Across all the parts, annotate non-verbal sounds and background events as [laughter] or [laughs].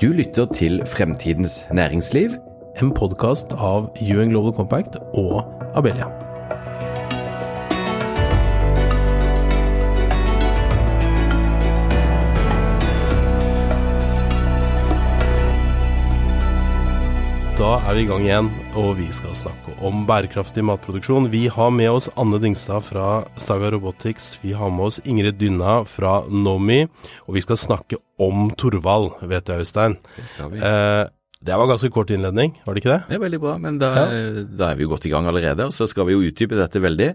Du lytter til Fremtidens næringsliv. En podkast av UN Global Compact og Abelia. Da er vi i gang igjen, og vi skal snakke om bærekraftig matproduksjon. Vi har med oss Anne Dingstad fra Saga Robotics. Vi har med oss Ingrid Dynna fra Nomi, og vi skal snakke om Torvald, vet jeg, Øystein. Det. Eh, det var ganske kort innledning, var det ikke det? Det er veldig bra, men da, da er vi jo godt i gang allerede. Og så skal vi jo utdype dette veldig.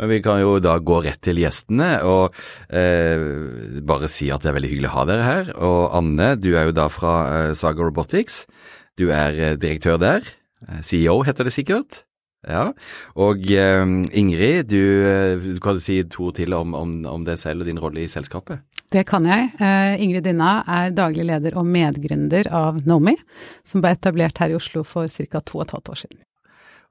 Men vi kan jo da gå rett til gjestene og eh, bare si at det er veldig hyggelig å ha dere her. Og Anne, du er jo da fra eh, Saga Robotics. Du er eh, direktør der. Eh, CEO heter det sikkert. Ja. Og eh, Ingrid, du, eh, du kan si to til om, om, om deg selv og din rolle i selskapet. Det kan jeg. Eh, Ingrid Dinna er daglig leder og medgründer av Nomi, som ble etablert her i Oslo for ca. to og et halvt år siden.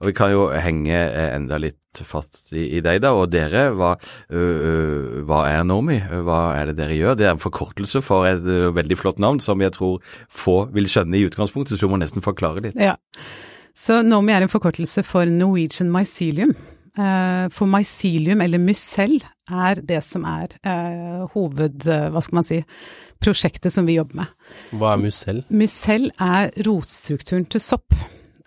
Og vi kan jo henge eh, enda litt fast i, i deg, da. Og dere, hva, ø, ø, hva er Nomi? Hva er det dere gjør? Det er en forkortelse for et veldig flott navn som jeg tror få vil skjønne i utgangspunktet, så du må nesten forklare litt. Ja. Så Nomi er en forkortelse for Norwegian Mycelium. Eh, For mycelium, eller mycel, er det som er eh, hoved... eh, Hva skal man si? Prosjektet som vi jobber med. Hva er mycel? Mycel er rotstrukturen til sopp.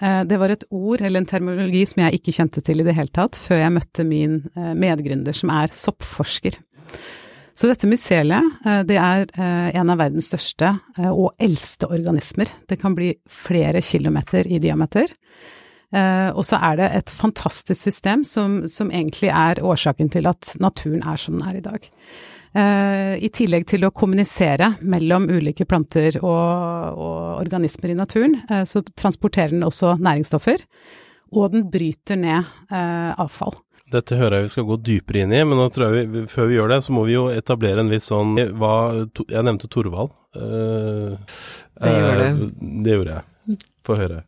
Eh, Det var et ord eller en terminologi som jeg ikke kjente til i det hele tatt, før jeg møtte min medgründer som er soppforsker. Så dette myceliet, eh, det er en av verdens største og eldste organismer. Det kan bli flere kilometer i diameter. Eh, Og så er det et fantastisk system som, som egentlig er årsaken til at naturen er som den er i dag. Eh, I tillegg til å kommunisere mellom ulike planter og, og organismer i naturen, eh, så transporterer den også næringsstoffer, og den bryter ned eh, avfall. Dette hører jeg vi skal gå dypere inn i, men nå tror jeg vi, før vi gjør det, så må vi jo etablere en viss sånn hva, to, Jeg nevnte Torvald. Eh, Det gjorde eh, Det gjorde jeg. Få høre.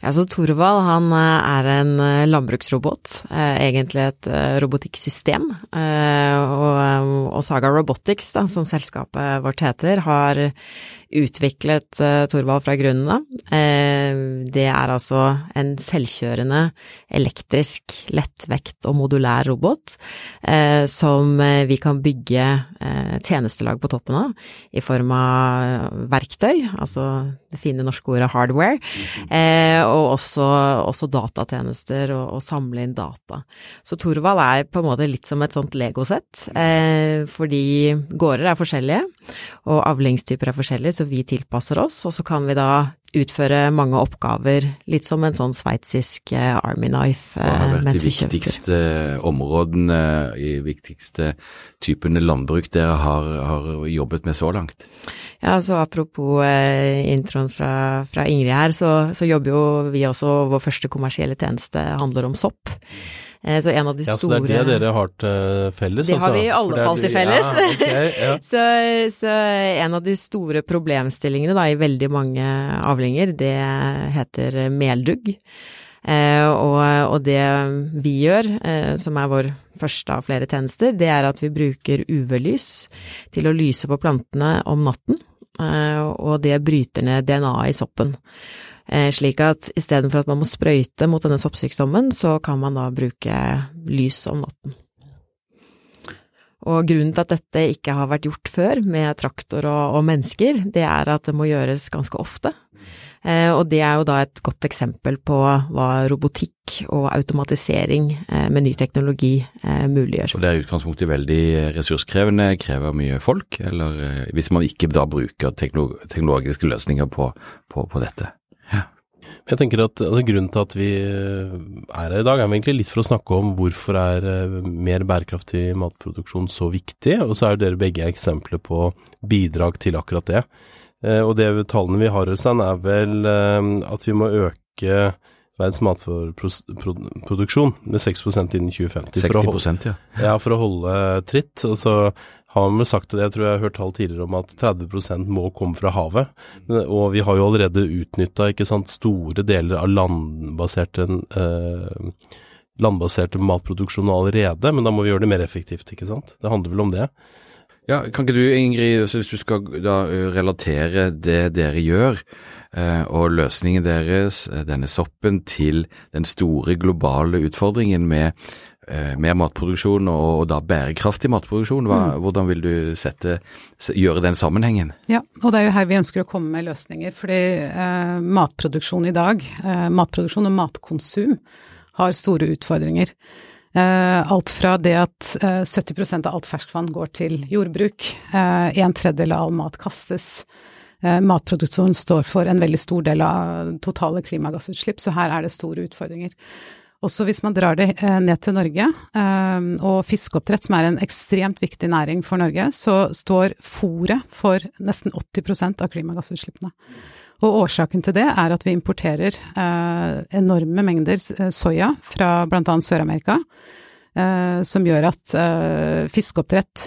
Ja, så Torvald han eh, er en eh, landbruksrobot, eh, egentlig et robotikksystem. Og, og Saga Robotics, da, som selskapet vårt heter, har utviklet uh, Torvald fra grunnen av. Uh, det er altså en selvkjørende, elektrisk, lettvekt og modulær robot uh, som vi kan bygge tjenestelag på toppen av i form av verktøy, altså det fine norske ordet hardware, og også, også datatjenester og, og samle inn data. Så Torvald er på en måte litt som et sånt legosett, fordi gårder er forskjellige, og avlingstyper er forskjellige, så vi tilpasser oss, og så kan vi da utføre mange oppgaver, litt som en sånn sveitsisk eh, army knife. Hva har eh, vært de vi viktigste områdene, i viktigste typene landbruk dere har, har jobbet med så langt? Ja, så apropos eh, introen fra, fra Ingrid her, så, så jobber jo vi også, vår første kommersielle tjeneste handler om sopp. Eh, så en av de Ja, så det er det dere har til felles? Det har altså? vi i alle fall til felles. Ja, okay, ja. [laughs] Så, så en av de store problemstillingene da, i veldig mange avlinger, det heter meldugg. Eh, og, og det vi gjør, eh, som er vår første av flere tjenester, det er at vi bruker UV-lys til å lyse på plantene om natten, eh, og det bryter ned DNA-et i soppen. Eh, slik at istedenfor at man må sprøyte mot denne soppsykdommen, så kan man da bruke lys om natten. Og grunnen til at dette ikke har vært gjort før med traktor og, og mennesker, det er at det må gjøres ganske ofte. Eh, og det er jo da et godt eksempel på hva robotikk og automatisering eh, med ny teknologi eh, muliggjør. Og det er i utgangspunktet veldig ressurskrevende, krever mye folk, eller eh, hvis man ikke da bruker tekno teknologiske løsninger på, på, på dette. Jeg tenker at altså, Grunnen til at vi eh, er her i dag, er egentlig litt for å snakke om hvorfor er eh, mer bærekraftig matproduksjon så viktig, og så er dere begge eksempler på bidrag til akkurat det. Eh, Og det tallene vi har, Øystein, er vel at vi må øke verdens matproduksjon med 6 innen 2050. for å holde- 60% ja. Ja, for å holde tritt. Og så har man vel sagt det, jeg tror jeg har hørt tall tidligere om at 30% må komme fra havet. Og vi har jo allerede utnytta store deler av landbaserte, eh, landbaserte matproduksjon allerede, men da må vi gjøre det mer effektivt, ikke sant. Det handler vel om det. Ja, Kan ikke du Ingrid, hvis du skal da relatere det dere gjør og løsningen deres, denne soppen, til den store globale utfordringen med mer matproduksjon og, da bærekraftig matproduksjon. Hva, mm. Hvordan vil du sette, gjøre den sammenhengen? Ja, og det er jo her vi ønsker å komme med løsninger. Fordi eh, matproduksjon i dag, eh, matproduksjon og matkonsum, har store utfordringer. Eh, alt fra det at eh, 70% av alt ferskvann går til jordbruk, eh, en tredjedel av all mat kastes. Eh, matproduksjon står for en veldig stor del av totale klimagassutslipp, så her er det store utfordringer. Også hvis man drar det eh, ned til Norge, eh, og fiskeoppdrett, som er en ekstremt viktig næring for Norge, så står fôret for nesten 80% av klimagassutslippene. Og årsaken til det er at vi importerer enorme mengder soya fra bl.a. Sør-Amerika. Som gjør at fiskeoppdrett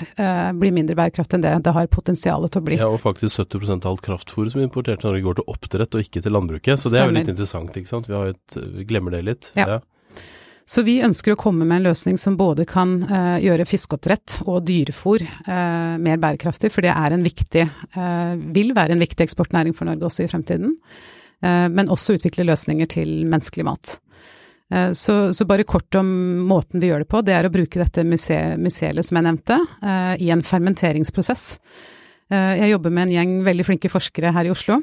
blir mindre bærekraftig enn det det har potensial til å bli. Ja, og faktisk 70% av alt kraftfôr som er importert til Norge går til oppdrett og ikke til landbruket. Så det er jo litt interessant, ikke sant. Vi, et, vi glemmer det litt. Ja. ja. Så vi ønsker å komme med en løsning som både kan uh, gjøre fiskeoppdrett og dyrefòr uh, mer bærekraftig, for det er en viktig, uh, vil være en viktig eksportnæring for Norge også i fremtiden. men også utvikle løsninger til menneskelig mat. Så, så, bare kort om måten vi gjør det på. Det er å bruke dette museet som jeg nevnte, i en fermenteringsprosess. Jeg jobber med en gjeng veldig flinke forskere her i Oslo.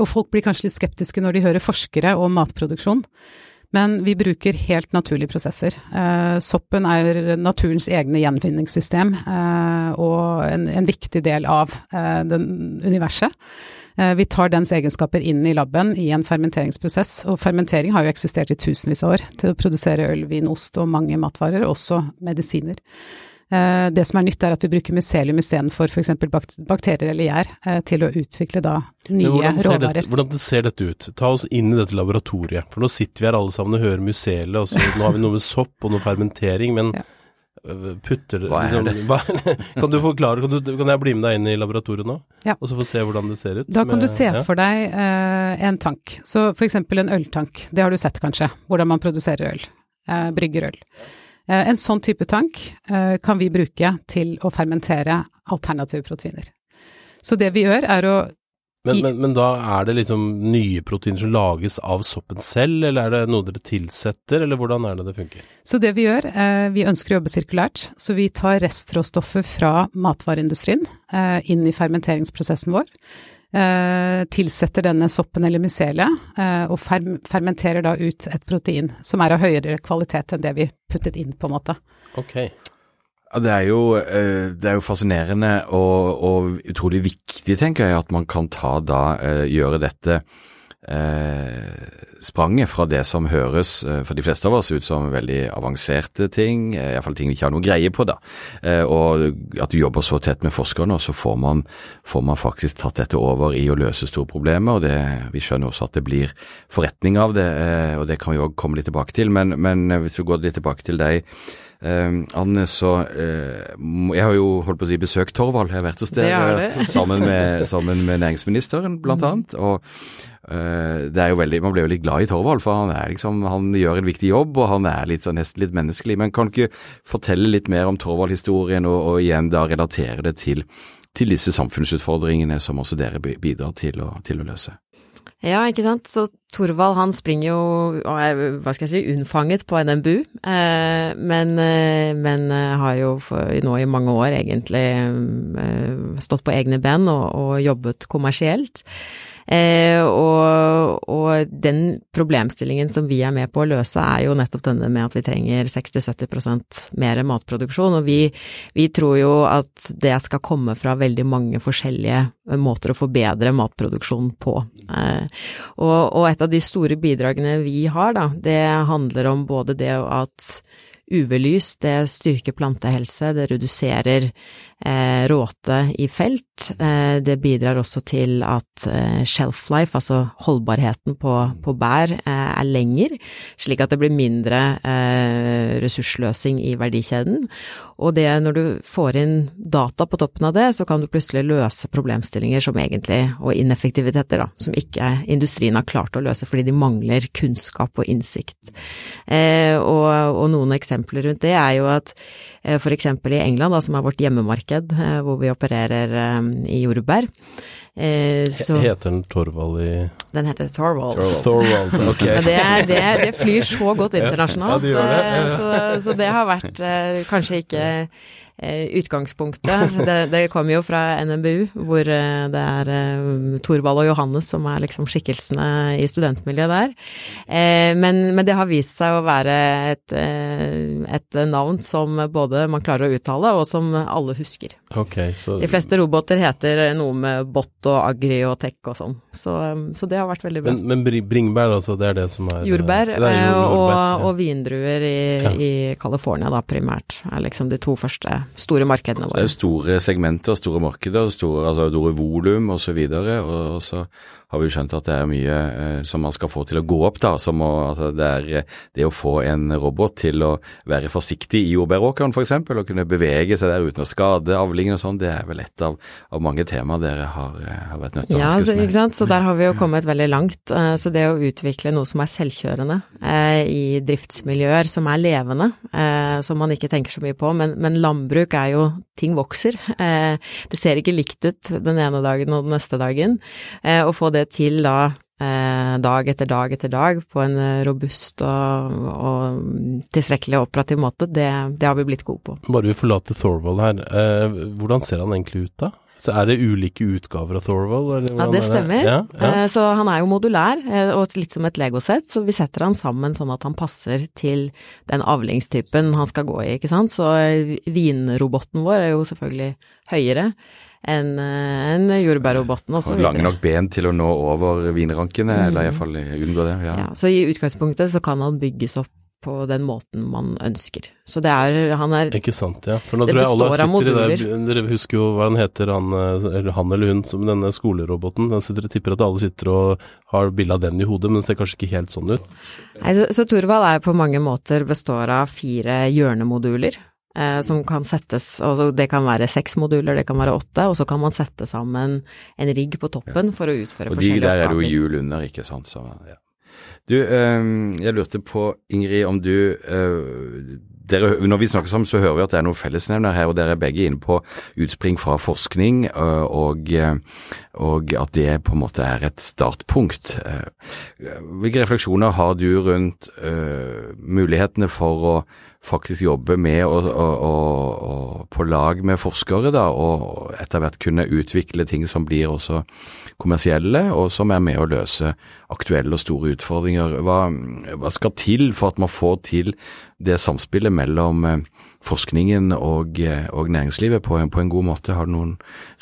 Og folk blir kanskje litt skeptiske når de hører forskere og matproduksjon. Men vi bruker helt naturlige prosesser. Eh, soppen er naturens egne gjenvinningssystem, eh, og en, en, viktig del av eh, universet. Eh, vi tar dens egenskaper inn i laben i en fermenteringsprosess, og fermentering har jo eksistert i tusenvis av år til å produsere øl, vin, ost og mange matvarer, også medisiner. Eh, det som er nytt, er at vi bruker mycelium istedenfor f.eks. bakterier eller gjær eh, til å utvikle da nye hvordan råvarer. Dette, hvordan ser dette ut? Ta oss inn i dette laboratoriet. For nå sitter vi her alle sammen og hører mycelet, og så nå har vi noe med sopp og noe fermentering. men ja. Putter Hva er liksom, det? [laughs] kan du forklare, kan, du, kan, jeg bli med deg inn i laboratoriet nå? Ja. Og så få se hvordan det ser ut? Da kan med, du se ja. for deg eh, en tank. Så for eksempel en øltank. Det har du sett kanskje, hvordan man produserer øl. Eh, brygger øl. Eh, en sånn type tank eh, kan vi bruke til å fermentere alternative proteiner. Så det vi gjør er å men, men, men, da er det liksom nye proteiner som lages av soppen selv, eller er det noe dere tilsetter, eller hvordan er det det funker? Så det vi gjør, eh, vi ønsker å jobbe sirkulært, så vi tar restråstoffer fra matvareindustrien inn i fermenteringsprosessen vår eh, tilsetter denne soppen eller mycelet, eh, og fermenterer da ut et protein som er av høyere kvalitet enn det vi puttet inn, på en måte. Ok. Det er, jo, eh, det er jo fascinerende og, og, utrolig viktig, tenker jeg, at man kan ta da, eh, gjøre dette eh, spranget fra det som høres eh, for de fleste av oss ut som veldig avanserte ting, iallfall ting vi ikke har noe greie på, da. Og at du jobber så tett med forskerne, og så får man, får man faktisk tatt dette over i å løse store problemer. og det, Vi skjønner også at det blir forretning av det, og det kan vi òg komme litt tilbake til. Men, men hvis vi går litt tilbake til deg. Uh, Anne, så uh, Jeg har jo holdt på å si besøkt Torvald. Jeg har vært hos dere [laughs] sammen, med, sammen med næringsministeren, blant mm. annet. Og uh, det er jo veldig, Man blir jo litt glad i Torvald, for han, er liksom, han gjør en viktig jobb, og han er litt, sånn, nesten litt menneskelig. Men kan du ikke fortelle litt mer om Torvald-historien, og, og, igjen da relatere det til, til disse samfunnsutfordringene som også dere bidrar til å, til å løse? Ja, ikke sant. Så Thorvald han springer jo, hva skal jeg si, unnfanget på NMBU, eh, men, eh, men eh, har jo nå i mange år egentlig stått på egne ben og, og jobbet kommersielt. Eh, den problemstillingen som vi er med på å løse, er jo nettopp denne med at vi trenger 60-70% mer matproduksjon. Og vi, vi, tror jo at det skal komme fra veldig mange forskjellige måter å forbedre matproduksjon på. Eh, og, og, et av de store bidragene vi har, da, det handler om både det at UV-lys, styrker plantehelse, det reduserer råte i felt. Eh, det bidrar også til at eh, shelf life, altså holdbarheten på, på bær, eh, er lenger, slik at det blir mindre eh, ressursløsing i verdikjeden. Og det, når du får inn data på toppen av det, så kan du plutselig løse problemstillinger som egentlig, og ineffektiviteter, da, som ikke industrien har klart å løse fordi de mangler kunnskap og innsikt. Eh, og, og noen eksempler rundt det er jo at F.eks. i England, da, som er vårt hjemmemarked, hvor vi opererer i jordbær. Så, heter den Torvald i Den heter Thorvald. Thorvald, ok. det, det, det, flyr så godt [laughs] internasjonalt, ja, det det. Så, så, det har vært kanskje ikke Eh, utgangspunktet. Det, det kommer jo fra NMBU, hvor eh, det er eh, Thorvald og Johannes som er liksom skikkelsene i studentmiljøet der. Men, men, det har vist seg å være et, et, navn som både man klarer å uttale, og som alle husker. Okay, så... De fleste roboter heter noe med bot og agri og tech og sånn, så, så, det har vært veldig bra. Men, men bringebær, altså, det er det som er Jordbær, er jord, og, ja. og, vindruer i, ja. i California da primært, er liksom de to første store markedene våre. Det er store segmenter, store markeder, store, altså store volum osv. Og, så og, og så har vi jo skjønt at det er mye eh, som man skal få til å gå opp. da, som å, altså det, er, eh, det å få en robot til å være forsiktig i jordbæråkeren f.eks., og kunne bevege seg der uten å skade avlingen og sånn, det er vel et av, av mange temaer dere har, eh, har, vært nødt til å ja, hanskes med. Ikke sant? Så der har vi jo kommet veldig langt. Eh, så det å utvikle noe som er selvkjørende eh, i driftsmiljøer som er levende, eh, som man ikke tenker så mye på, men, men landbruk er jo ting vokser. [laughs] Det ser ikke likt ut den ene dagen og den neste dagen. Å få det til da dag etter dag etter dag på en robust og, og tilstrekkelig operativ måte, det, det, har vi blitt gode på. Bare vi forlater Thorvald her, hvordan ser han egentlig ut da? Så Er det ulike utgaver av Thorvald? ja, det stemmer. Ja, ja. Eh, så han er jo modulær, og litt som et legosett, så vi setter han sammen sånn at han passer til den avlingstypen han skal gå i, ikke sant. Så vinroboten vår er jo selvfølgelig høyere enn en jordbærroboten også. Og lange nok ben til å nå over vinrankene, mm. eller iallfall unngå det. Ja. ja. Så i utgangspunktet så kan han bygges opp på den måten man ønsker. Så det er han er Ikke sant, ja. For nå tror jeg alle sitter i det Dere husker jo hva han heter, han eller, han eller hun, som denne skoleroboten. Jeg sitter og tipper at alle sitter og har bilde av den i hodet, men det ser kanskje ikke helt sånn ut. Nei, så, så Torvald er på mange måter består av fire hjørnemoduler eh, som kan settes og Det kan være seks moduler, det kan være åtte, og så kan man sette sammen en rigg på toppen for å utføre forskjellige oppgaver. Og de der er det jo hjul under, ikke sant. Så, ja. Du, øh, jeg lurte på, Ingrid, om du øh, dere, Når vi snakker sammen, så hører vi at det er noen fellesnevner her, og dere er begge inne på utspring fra forskning, øh, og, og, at det på en måte er et startpunkt. Hvilke refleksjoner har du rundt mulighetene for å faktisk jobbe med og, og, og, og, på lag med forskere, da, og etter hvert kunne utvikle ting som blir også kommersielle, og som er med å løse aktuelle og store utfordringer. Hva, hva skal til for at man får til det samspillet mellom eh, forskningen og, eh, og næringslivet på en, på en, god måte? Har du noen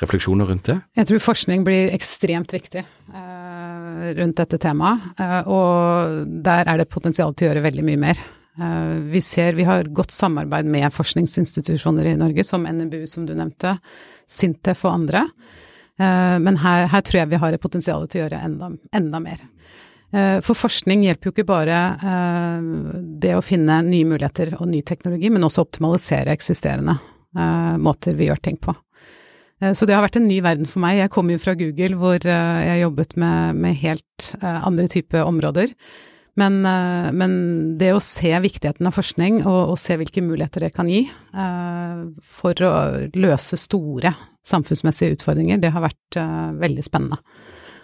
refleksjoner rundt det? Jeg tror forskning blir ekstremt viktig eh, rundt dette temaet, eh, og der er det potensial til å gjøre veldig mye mer. Eh, vi ser vi har godt samarbeid med forskningsinstitusjoner i Norge, som NMBU, som du nevnte, Sintef og andre. Eh, men her, her tror jeg vi har et potensial til å gjøre enda, enda mer. Eh, for forskning hjelper jo ikke bare det å finne nye muligheter og ny teknologi, men også optimalisere eksisterende måter vi gjør ting på. Så det har vært en ny verden for meg. Jeg kom jo fra Google, hvor jeg jobbet med, med helt andre typer områder. Men, eh, men, det å se viktigheten av forskning, og, og, se hvilke muligheter det kan gi eh, for å løse store samfunnsmessige utfordringer, det har vært eh, veldig spennende.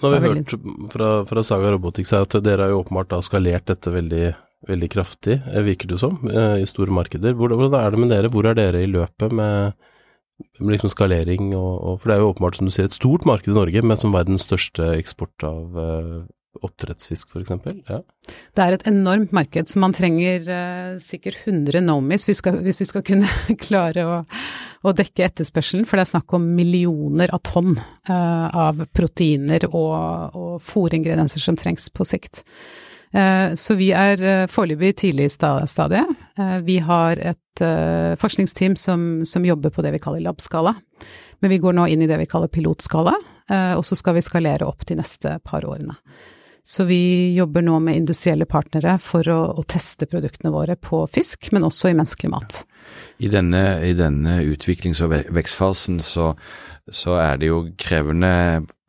Nå har vi hørt fra, fra, Saga Robotics at dere har jo åpenbart da skalert dette veldig, veldig kraftig, virker det som, i store markeder. Hvordan er det med dere? Hvor er dere i løpet med, med liksom skalering og, og, For det er jo åpenbart, som du sier, et stort marked i Norge, men som verdens største eksport av oppdrettsfisk f.eks.? Ja. Det er et enormt marked, så man trenger uh, sikkert 100 Nomis hvis, hvis, vi skal kunne [laughs] klare å, å, dekke etterspørselen. For det er snakk om millioner av tonn uh, av proteiner og, og fòringredienser som trengs på sikt. Uh, så vi er foreløpig tidlig i stadiet. vi har et forskningsteam som, som, jobber på det vi kaller labskala. Men vi går nå inn i det vi kaller pilotskala, og så skal vi skalere opp de neste par årene. Så vi jobber nå med industrielle partnere for å, å, teste produktene våre på fisk, men også i menneskelig mat. I denne, i denne utviklings- og vekstfasen så, så, er det jo krevende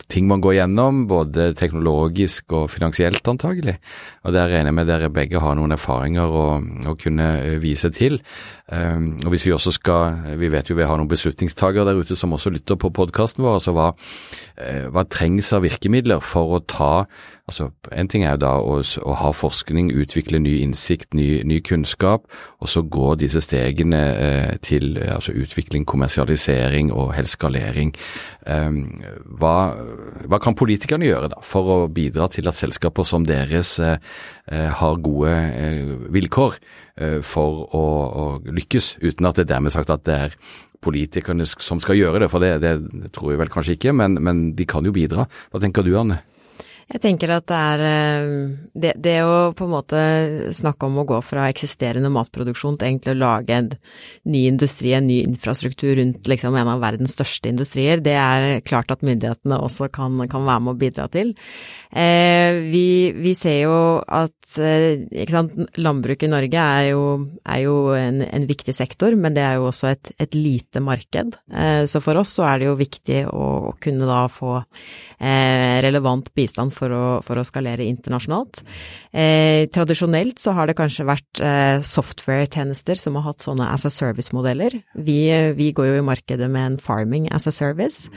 ting man går gjennom, både teknologisk og finansielt antagelig. Og der regner jeg med dere begge har noen erfaringer å, å kunne vise til. Um, og hvis vi også skal, vi vet jo vi har noen beslutningstagere der ute som også lytter på podkasten vår, altså hva, hva trengs av virkemidler for å ta Altså, En ting er jo da å, å, ha forskning, utvikle ny innsikt, ny, ny kunnskap, og så gå disse stegene eh, til altså utvikling, kommersialisering og helskalering. Eh, hva, hva, kan politikerne gjøre da, for å bidra til at selskaper som deres eh, eh har gode eh, vilkår eh, for å, å, lykkes, uten at det dermed sagt at det er politikerne som skal gjøre det, for det, det tror jeg vel kanskje ikke, men, men de kan jo bidra. Hva tenker du, Anne? Jeg tenker at det er eh, det, det, å på en måte snakke om å gå fra eksisterende matproduksjon til egentlig å lage en ny industri, en ny infrastruktur rundt liksom en av verdens største industrier, det er klart at myndighetene også kan, kan være med å bidra til. Eh, vi, vi, ser jo at eh, ikke sant, landbruk i Norge er jo, er jo en, en, viktig sektor, men det er jo også et, et lite marked. Eh, så for oss så er det jo viktig å, kunne da få relevant bistand for å, for å skalere internasjonalt. Tradisjonelt så har det kanskje vært software-tjenester som har hatt sånne as a service-modeller. Vi, vi, går jo i markedet med en farming as a service,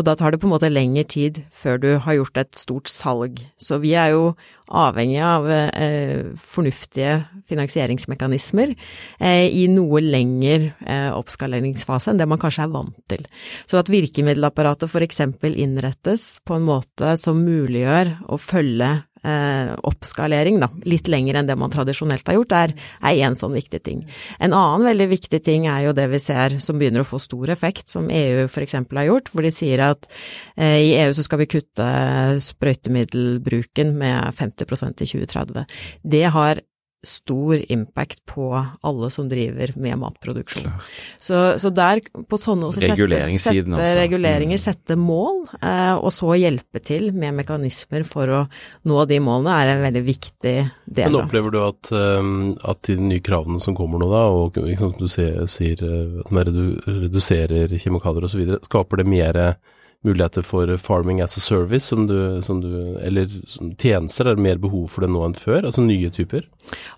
og da tar det på en måte lengre tid før du har gjort et stort salg. Så vi er jo avhengig av eh, fornuftige finansieringsmekanismer eh, i noe lengre eh, oppskaleringsfase enn det man kanskje er vant til. Så at virkemiddelapparatet f.eks. innrettes på en måte som muliggjør å følge eh, oppskalering, da, litt lenger enn det man tradisjonelt har gjort, er, er en sånn viktig ting. En annen veldig viktig ting er jo det vi ser som begynner å få stor effekt, som EU f.eks. har gjort, hvor de sier at eh, i EU så skal vi kutte sprøytemiddelbruken med 50% i 2030. Det har stor impact på alle som driver med matproduksjon. Så, så, der, på sånne også sette, sette altså. reguleringer, mm. sette mål, eh, og så hjelpe til med mekanismer for å nå de målene, er en veldig viktig del. Men opplever du at, um, at de nye kravene som kommer nå da, og liksom, du sier, sier eh, at man reduserer kjemikalier osv., skaper det mer muligheter for farming as a service, som du, som du, eller tjenester? Er det mer behov for det nå enn før, altså nye typer?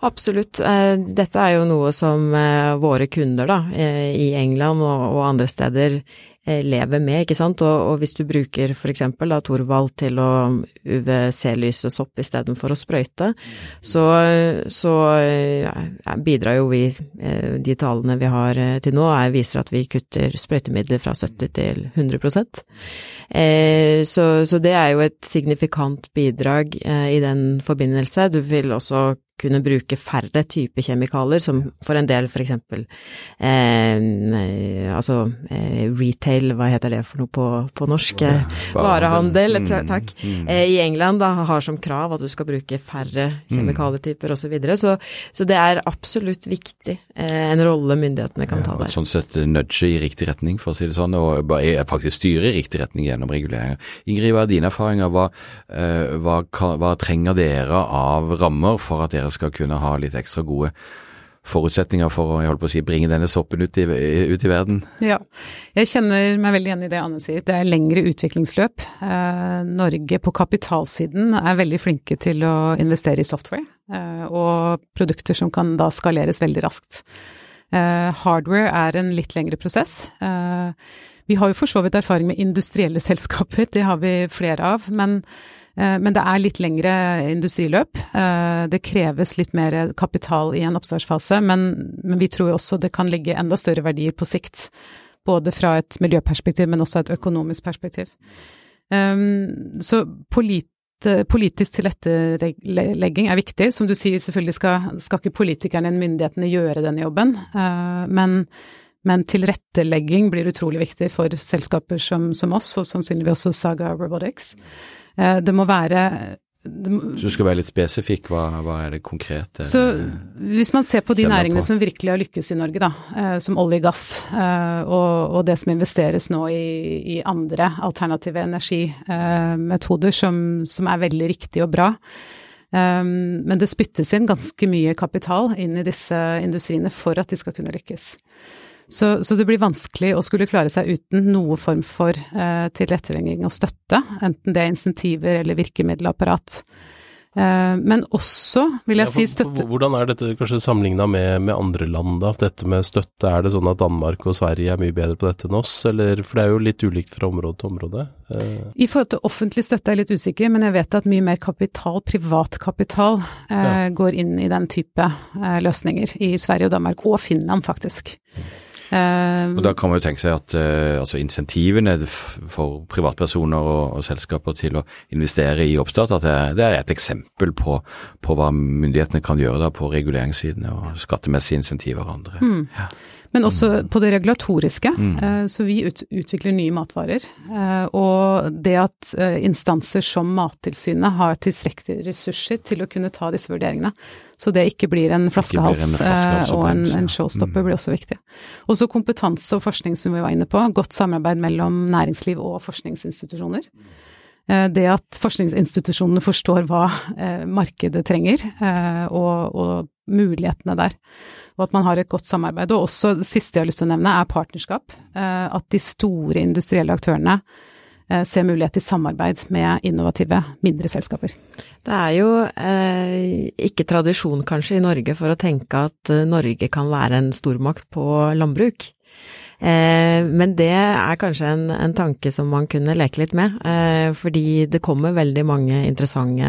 Absolutt. Eh, dette er jo noe som eh, våre kunder da, eh, i England og andre steder lever med, ikke sant. Og, og hvis du bruker for eksempel da Torvald til å UVC-lyse sopp istedenfor å sprøyte, så, så ja, bidrar jo vi, eh, de tallene vi har eh, til nå, er, viser at vi kutter sprøytemidler fra 70 til 100 eh, så, så det er jo et signifikant bidrag eh, i den forbindelse. Du vil også kunne bruke færre typer kjemikalier, som for en del f.eks. Eh, altså eh, retail, hva heter det for noe på, på norsk? Ja, Varehandel, mm, takk. Mm. Eh, I England da, har som krav at du skal bruke færre mm. kjemikalietyper osv. Så, videre. så Så det er absolutt viktig, eh, en rolle myndighetene kan ja, ta der. Sånn sett nudge i riktig retning, for å si det sånn, og faktisk styre i riktig retning gjennom reguleringer. Ingrid, hva er dine erfaringer? Hva, eh, hva, hva trenger dere av rammer for at dere skal kunne ha litt ekstra gode forutsetninger for å, jeg holdt på å si, bringe denne soppen ut i, ut i, verden? Ja, jeg kjenner meg veldig igjen i det Anne sier. Det er lengre utviklingsløp. Eh, Norge på kapitalsiden er veldig flinke til å investere i software eh, og produkter som kan da skaleres veldig raskt. Eh, hardware er en litt lengre prosess. Eh, vi har jo for så vidt erfaring med industrielle [laughs] selskaper, det har vi flere av. men men det er litt lengre industriløp. Eh, det kreves litt mer kapital i en oppstartsfase, men, vi tror også det kan ligge enda større verdier på sikt. Både fra et miljøperspektiv, men også et økonomisk perspektiv. Um, så polit, politisk tilrettelegging er viktig. Som du sier, selvfølgelig skal, skal ikke politikerne og myndighetene gjøre denne jobben, men, men tilrettelegging blir utrolig viktig for selskaper som, som oss, og sannsynligvis også Saga Robotics. Eh, det må være må, så du skal være litt spesifikk, hva, hva er det konkrete? Så Hvis man ser på de næringene på? som virkelig har lykkes i Norge, da, eh, som olje og gass, eh, og, og, det som investeres nå i, i andre alternative energimetoder som, som, er veldig riktig og bra. Men det spyttes inn ganske mye kapital inn i disse industriene for at de skal kunne lykkes. Så, så, det blir vanskelig å skulle klare seg uten noe form for eh, tilrettelegging og støtte, enten det er insentiver eller virkemiddelapparat. Eh, men også, vil jeg ja, si, støtte Hvordan er dette kanskje sammenligna med, med, andre land, da? Dette med støtte, er det sånn at Danmark og Sverige er mye bedre på dette enn oss, eller For det er jo litt ulikt fra område til område. Eh. I forhold til offentlig støtte er jeg litt usikker, men jeg vet at mye mer kapital, privatkapital, eh, ja. går inn i den type eh, løsninger i Sverige og Danmark, og Finland faktisk. Uh, og Da kan man jo tenke seg at uh, altså insentivene for privatpersoner og, og, selskaper til å investere i oppstart, at det, det er et eksempel på, på, hva myndighetene kan gjøre da på reguleringssidene og skattemessige insentiver og andre. Mm. Ja. Men også på det regulatoriske. Mm. Eh, så vi ut, utvikler nye matvarer. Eh, og det at eh, instanser som Mattilsynet har tilstrekkelige ressurser til å kunne ta disse vurderingene, så det ikke blir en flaskehals, blir en flaskehals og en, en showstopper, mm. blir også viktig. Også kompetanse og forskning, som vi var inne på. Godt samarbeid mellom næringsliv og forskningsinstitusjoner. Det at forskningsinstitusjonene forstår hva markedet trenger, og, og mulighetene der og at man har et godt samarbeid. Og også det siste jeg har lyst til å nevne, er partnerskap. Eh, at de store industrielle aktørene eh, ser mulighet til samarbeid med innovative, mindre selskaper. Det er jo eh, ikke tradisjon kanskje i Norge for å tenke at eh, Norge kan være en stormakt på landbruk. Eh, men det er kanskje en, en, tanke som man kunne leke litt med, eh, fordi det kommer veldig mange interessante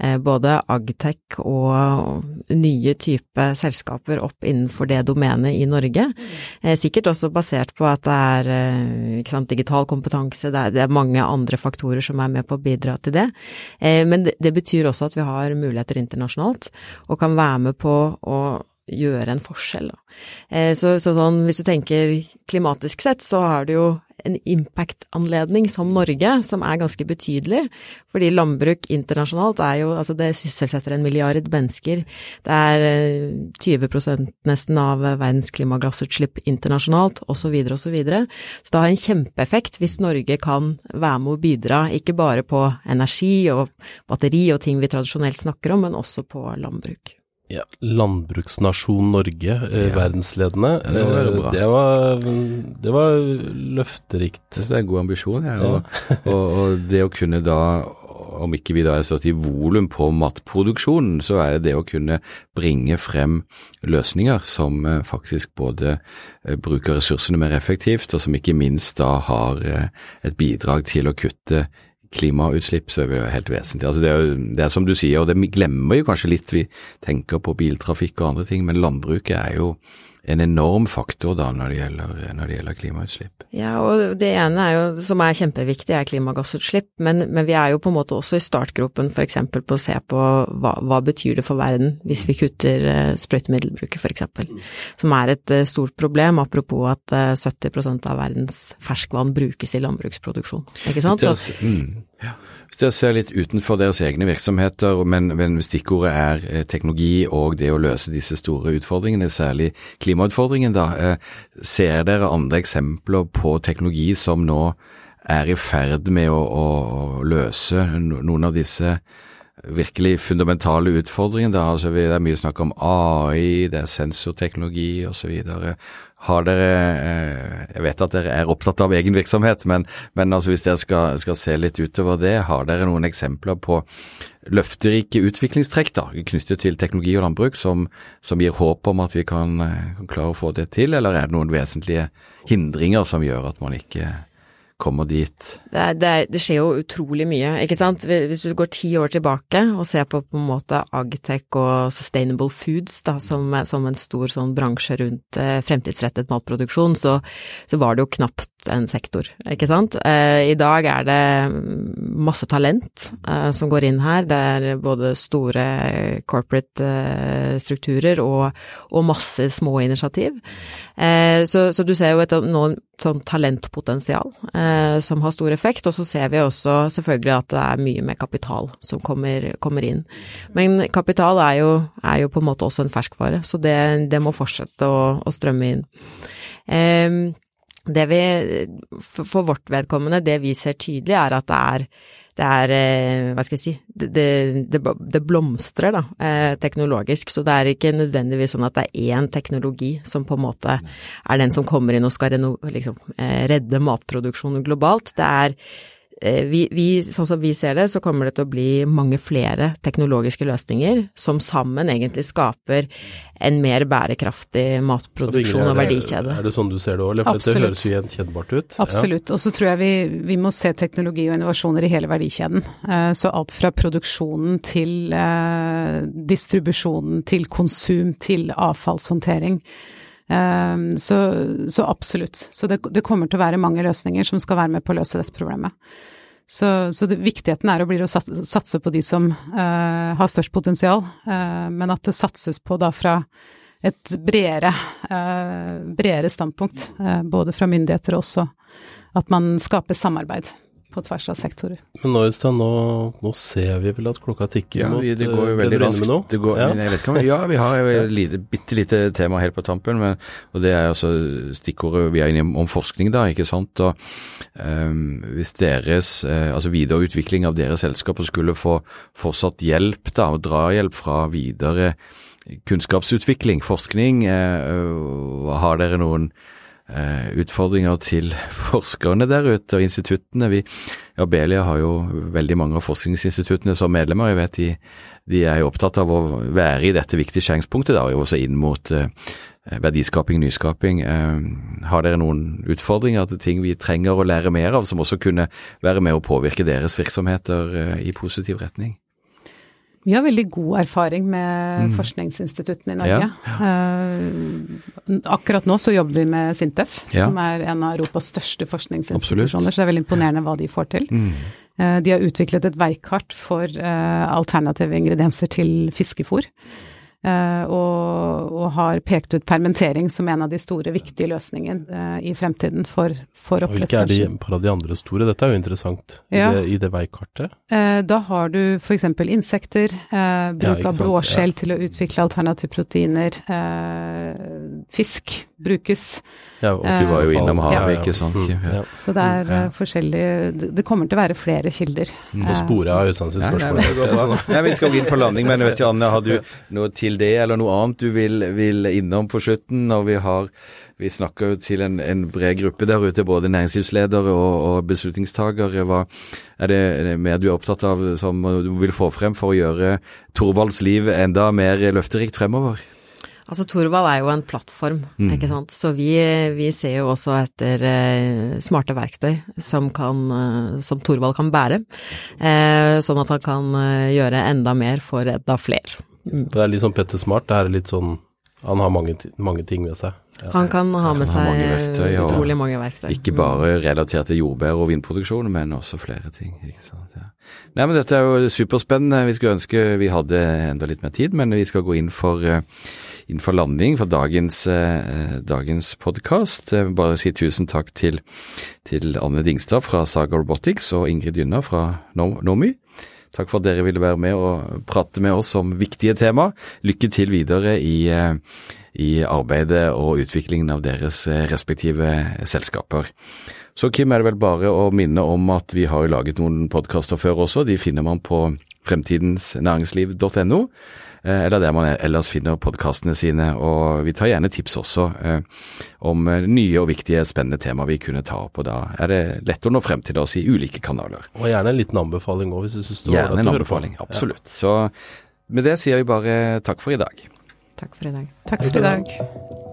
eh, både agtech og nye type selskaper opp innenfor det domenet i Norge. Sikkert også basert på at det er sant, digital kompetanse, det er, det er, mange andre faktorer som er med på å bidra til det. Men det, det betyr også at vi har muligheter internasjonalt, og kan være med på å gjøre en forskjell. Eh, så, så, sånn, hvis du tenker klimatisk sett, så har du jo en impact-anledning som Norge, som er ganske betydelig. Fordi landbruk internasjonalt er jo Altså, det sysselsetter en milliard mennesker. Det er 20 eh, nesten av verdens klimagassutslipp internasjonalt, osv., osv. Så, videre, og så, så det har en kjempeeffekt hvis Norge kan være med å bidra, ikke bare på energi og batteri og ting vi tradisjonelt snakker om, men også på landbruk. Ja, landbruksnasjon Norge, eh, ja. verdensledende. Det var, eh, det, var, det var, løfterikt. Det er en god ambisjon, ja. Og, og, og, det å kunne da, om ikke vi da er stått i volum på matproduksjonen, så er det det å kunne bringe frem løsninger som eh, faktisk både bruker ressursene mer effektivt, og som ikke minst da har et bidrag til å kutte klimautslipp, så er det jo helt vesentlig. Altså det, er, det er som du sier, og det glemmer jo kanskje litt, vi tenker på biltrafikk og andre ting, men landbruket er jo en enorm faktor da når det gjelder, når det gjelder klimautslipp. Ja, og det ene er jo, som er kjempeviktig, er klimagassutslipp, men, men vi er jo på en måte også i startgropen f.eks. på å se på hva, hva betyr det for verden hvis vi kutter uh, sprøytemiddelbruket f.eks., som er et uh, stort problem, apropos at uh, eh, 70% av verdens ferskvann brukes i landbruksproduksjon, ikke sant? Så, mm. Hvis dere ser litt utenfor deres egne virksomheter, men, men stikkordet er eh, teknologi og det å løse disse store utfordringene, særlig klimautfordringen, da, eh, ser dere andre eksempler på teknologi som nå er i ferd med å, å løse noen av disse virkelig fundamentale utfordringen. Da? Altså, det er mye snakk om AI, det er sensorteknologi osv. Har dere eh, Jeg vet at dere er opptatt av egen virksomhet, men, men altså hvis dere skal, skal, se litt utover det, har dere noen eksempler på løfterike utviklingstrekk da, knyttet til teknologi og landbruk som, som gir håp om at vi kan, eh, kan klare å få det til, eller er det noen vesentlige hindringer som gjør at man ikke kommer dit? Det, det, det, skjer jo utrolig mye, ikke sant. Hvis du går ti år tilbake og ser på på en måte Agtech og Sustainable Foods da, som, som en stor sånn bransje rundt eh, fremtidsrettet matproduksjon, så, så, var det jo knapt en sektor, ikke sant. Eh, I dag er det masse talent eh, som går inn her. Det er både store corporate eh, strukturer og, og, masse små initiativ. Eh, så, så, du ser jo et nå sånn talentpotensial eh, som har stor effekt, og så ser vi også selvfølgelig at det er mye med kapital som kommer, kommer inn. Men kapital er jo, er jo, på en måte også en ferskvare, så det, det må fortsette å, å strømme inn. Eh, det vi, for vårt vedkommende, det vi ser tydelig er at det er det er eh, Hva skal jeg si Det, det, det blomstrer, da, eh, teknologisk. Så det er ikke nødvendigvis sånn at det er én teknologi som på en måte er den som kommer inn og skal liksom, eh, redde matproduksjonen globalt. Det er vi, vi, sånn som vi ser det, så kommer det til å bli mange flere teknologiske løsninger som sammen egentlig skaper en mer bærekraftig matproduksjon og verdikjede. Er det sånn du ser det òg, for Absolutt. dette høres jo gjenkjennbart ut? Absolutt. Ja. Og så tror jeg vi, vi, må se teknologi og innovasjoner i hele verdikjeden. Eh, så alt fra produksjonen til eh, distribusjonen, til konsum, til avfallshåndtering. Um, så, så, absolutt. Så det, det, kommer til å være mange løsninger som skal være med på å løse dette problemet. Så, så det, viktigheten er å bli å satse på de som uh, har størst potensial, uh, men at det satses på da fra et bredere, uh, bredere standpunkt, både fra myndigheter og også at man skaper samarbeid på tvers av sektorer. Men Øystein, nå, nå, ser vi vel at klokka tikker ja, mot det går jo veldig raskt. Går, ja. Ikke, ja. vi har [laughs] et lite, bitte lite tema helt på tampen, men, og det er altså stikkordet vi er inne om forskning, da, ikke sant. Og um, hvis deres, uh, altså videreutvikling av deres selskaper skulle få fortsatt hjelp, da, og drahjelp fra videre kunnskapsutvikling, forskning, uh, har dere noen Eh, utfordringer til [laughs] forskerne der ute og instituttene. Vi, ja, Belia har jo veldig mange av forskningsinstituttene som medlemmer. Jeg vet de, de er jo opptatt av å være i dette viktige skjæringspunktet, da, også inn mot uh, verdiskaping, nyskaping. Uh, har dere noen utfordringer til ting vi trenger å lære mer av, som også kunne være med å påvirke deres virksomheter i positiv retning? Vi har veldig god erfaring med mm. forskningsinstituttene i Norge. Ja. Uh, akkurat nå så jobber vi med Sintef, ja. som er en av Europas største forskningsinstitusjoner. Absolutt. Så det er veldig imponerende hva de får til. Mm. Uh, de har utviklet et veikart for uh, alternative ingredienser til fiskefôr. Uh, og, og, har pekt ut permittering som en av de store, viktige løsningene uh, i fremtiden for, for oppdrettsbransjen. Hvilke er de av de andre store? Dette er jo interessant ja. i, det, i det veikartet. Uh, da har du f.eks. insekter, bruk ja, av blåskjell ja. til å utvikle alternative proteiner, fisk brukes. Ja, og vi var jo innom havet, ikke sant. Mm, Så det er uh, forskjellig Det kommer til å være flere kilder. Nå sporer jeg sitt spørsmål. Ja, vi skal gå inn for landing, men vet du Anne, har du noe til det, eller noe annet du vil, vil innom på slutten? når vi har vi snakker jo til en, en, bred gruppe der ute, både næringslivsledere og, og beslutningstagere. Hva er det, er det, mer du er opptatt av som du vil få frem for å gjøre Thorvalds liv enda mer løfterikt fremover? Altså Torvald er jo en plattform, mm. ikke sant. Så vi, vi, ser jo også etter eh, smarte verktøy som, kan, eh, som Torvald kan bære. Eh, sånn at han kan eh, gjøre enda mer for enda flere. Mm. Det er litt sånn Petter Smart, det er litt sånn han har mange, mange ting ved seg. Ja. Han kan ha med seg mange verktøy, utrolig mange verktøy. Ikke bare relatert til jordbær og vindproduksjon, men også flere ting. ikke sant, ja. Nei, men Dette er jo superspennende. Vi skulle ønske vi hadde enda litt mer tid, men vi skal gå inn for uh, inn for landing for dagens, eh, dagens podkast. Bare si tusen takk til, til, Anne Dingstad fra Saga Robotics og Ingrid Dynna fra Nomi. Takk for at dere ville være med og prate med oss om viktige tema. Lykke til videre i, eh, i arbeidet og utviklingen av deres eh, respektive selskaper. Så Kim, er det vel bare å minne om at vi har laget noen podkaster før også. De finner man på fremtidensnæringsliv.no. Eh, eller der man ellers finner podkastene sine. Og vi tar gjerne tips også eh, om eh, nye og viktige, spennende temaer vi kunne ta opp. Og da er det lett å nå frem til oss i ulike kanaler. Og gjerne en liten anbefaling òg, hvis du syns det var Gjerne en anbefaling, absolutt. Ja. Så med det sier vi bare takk for i dag. Takk for i dag. Takk for i dag.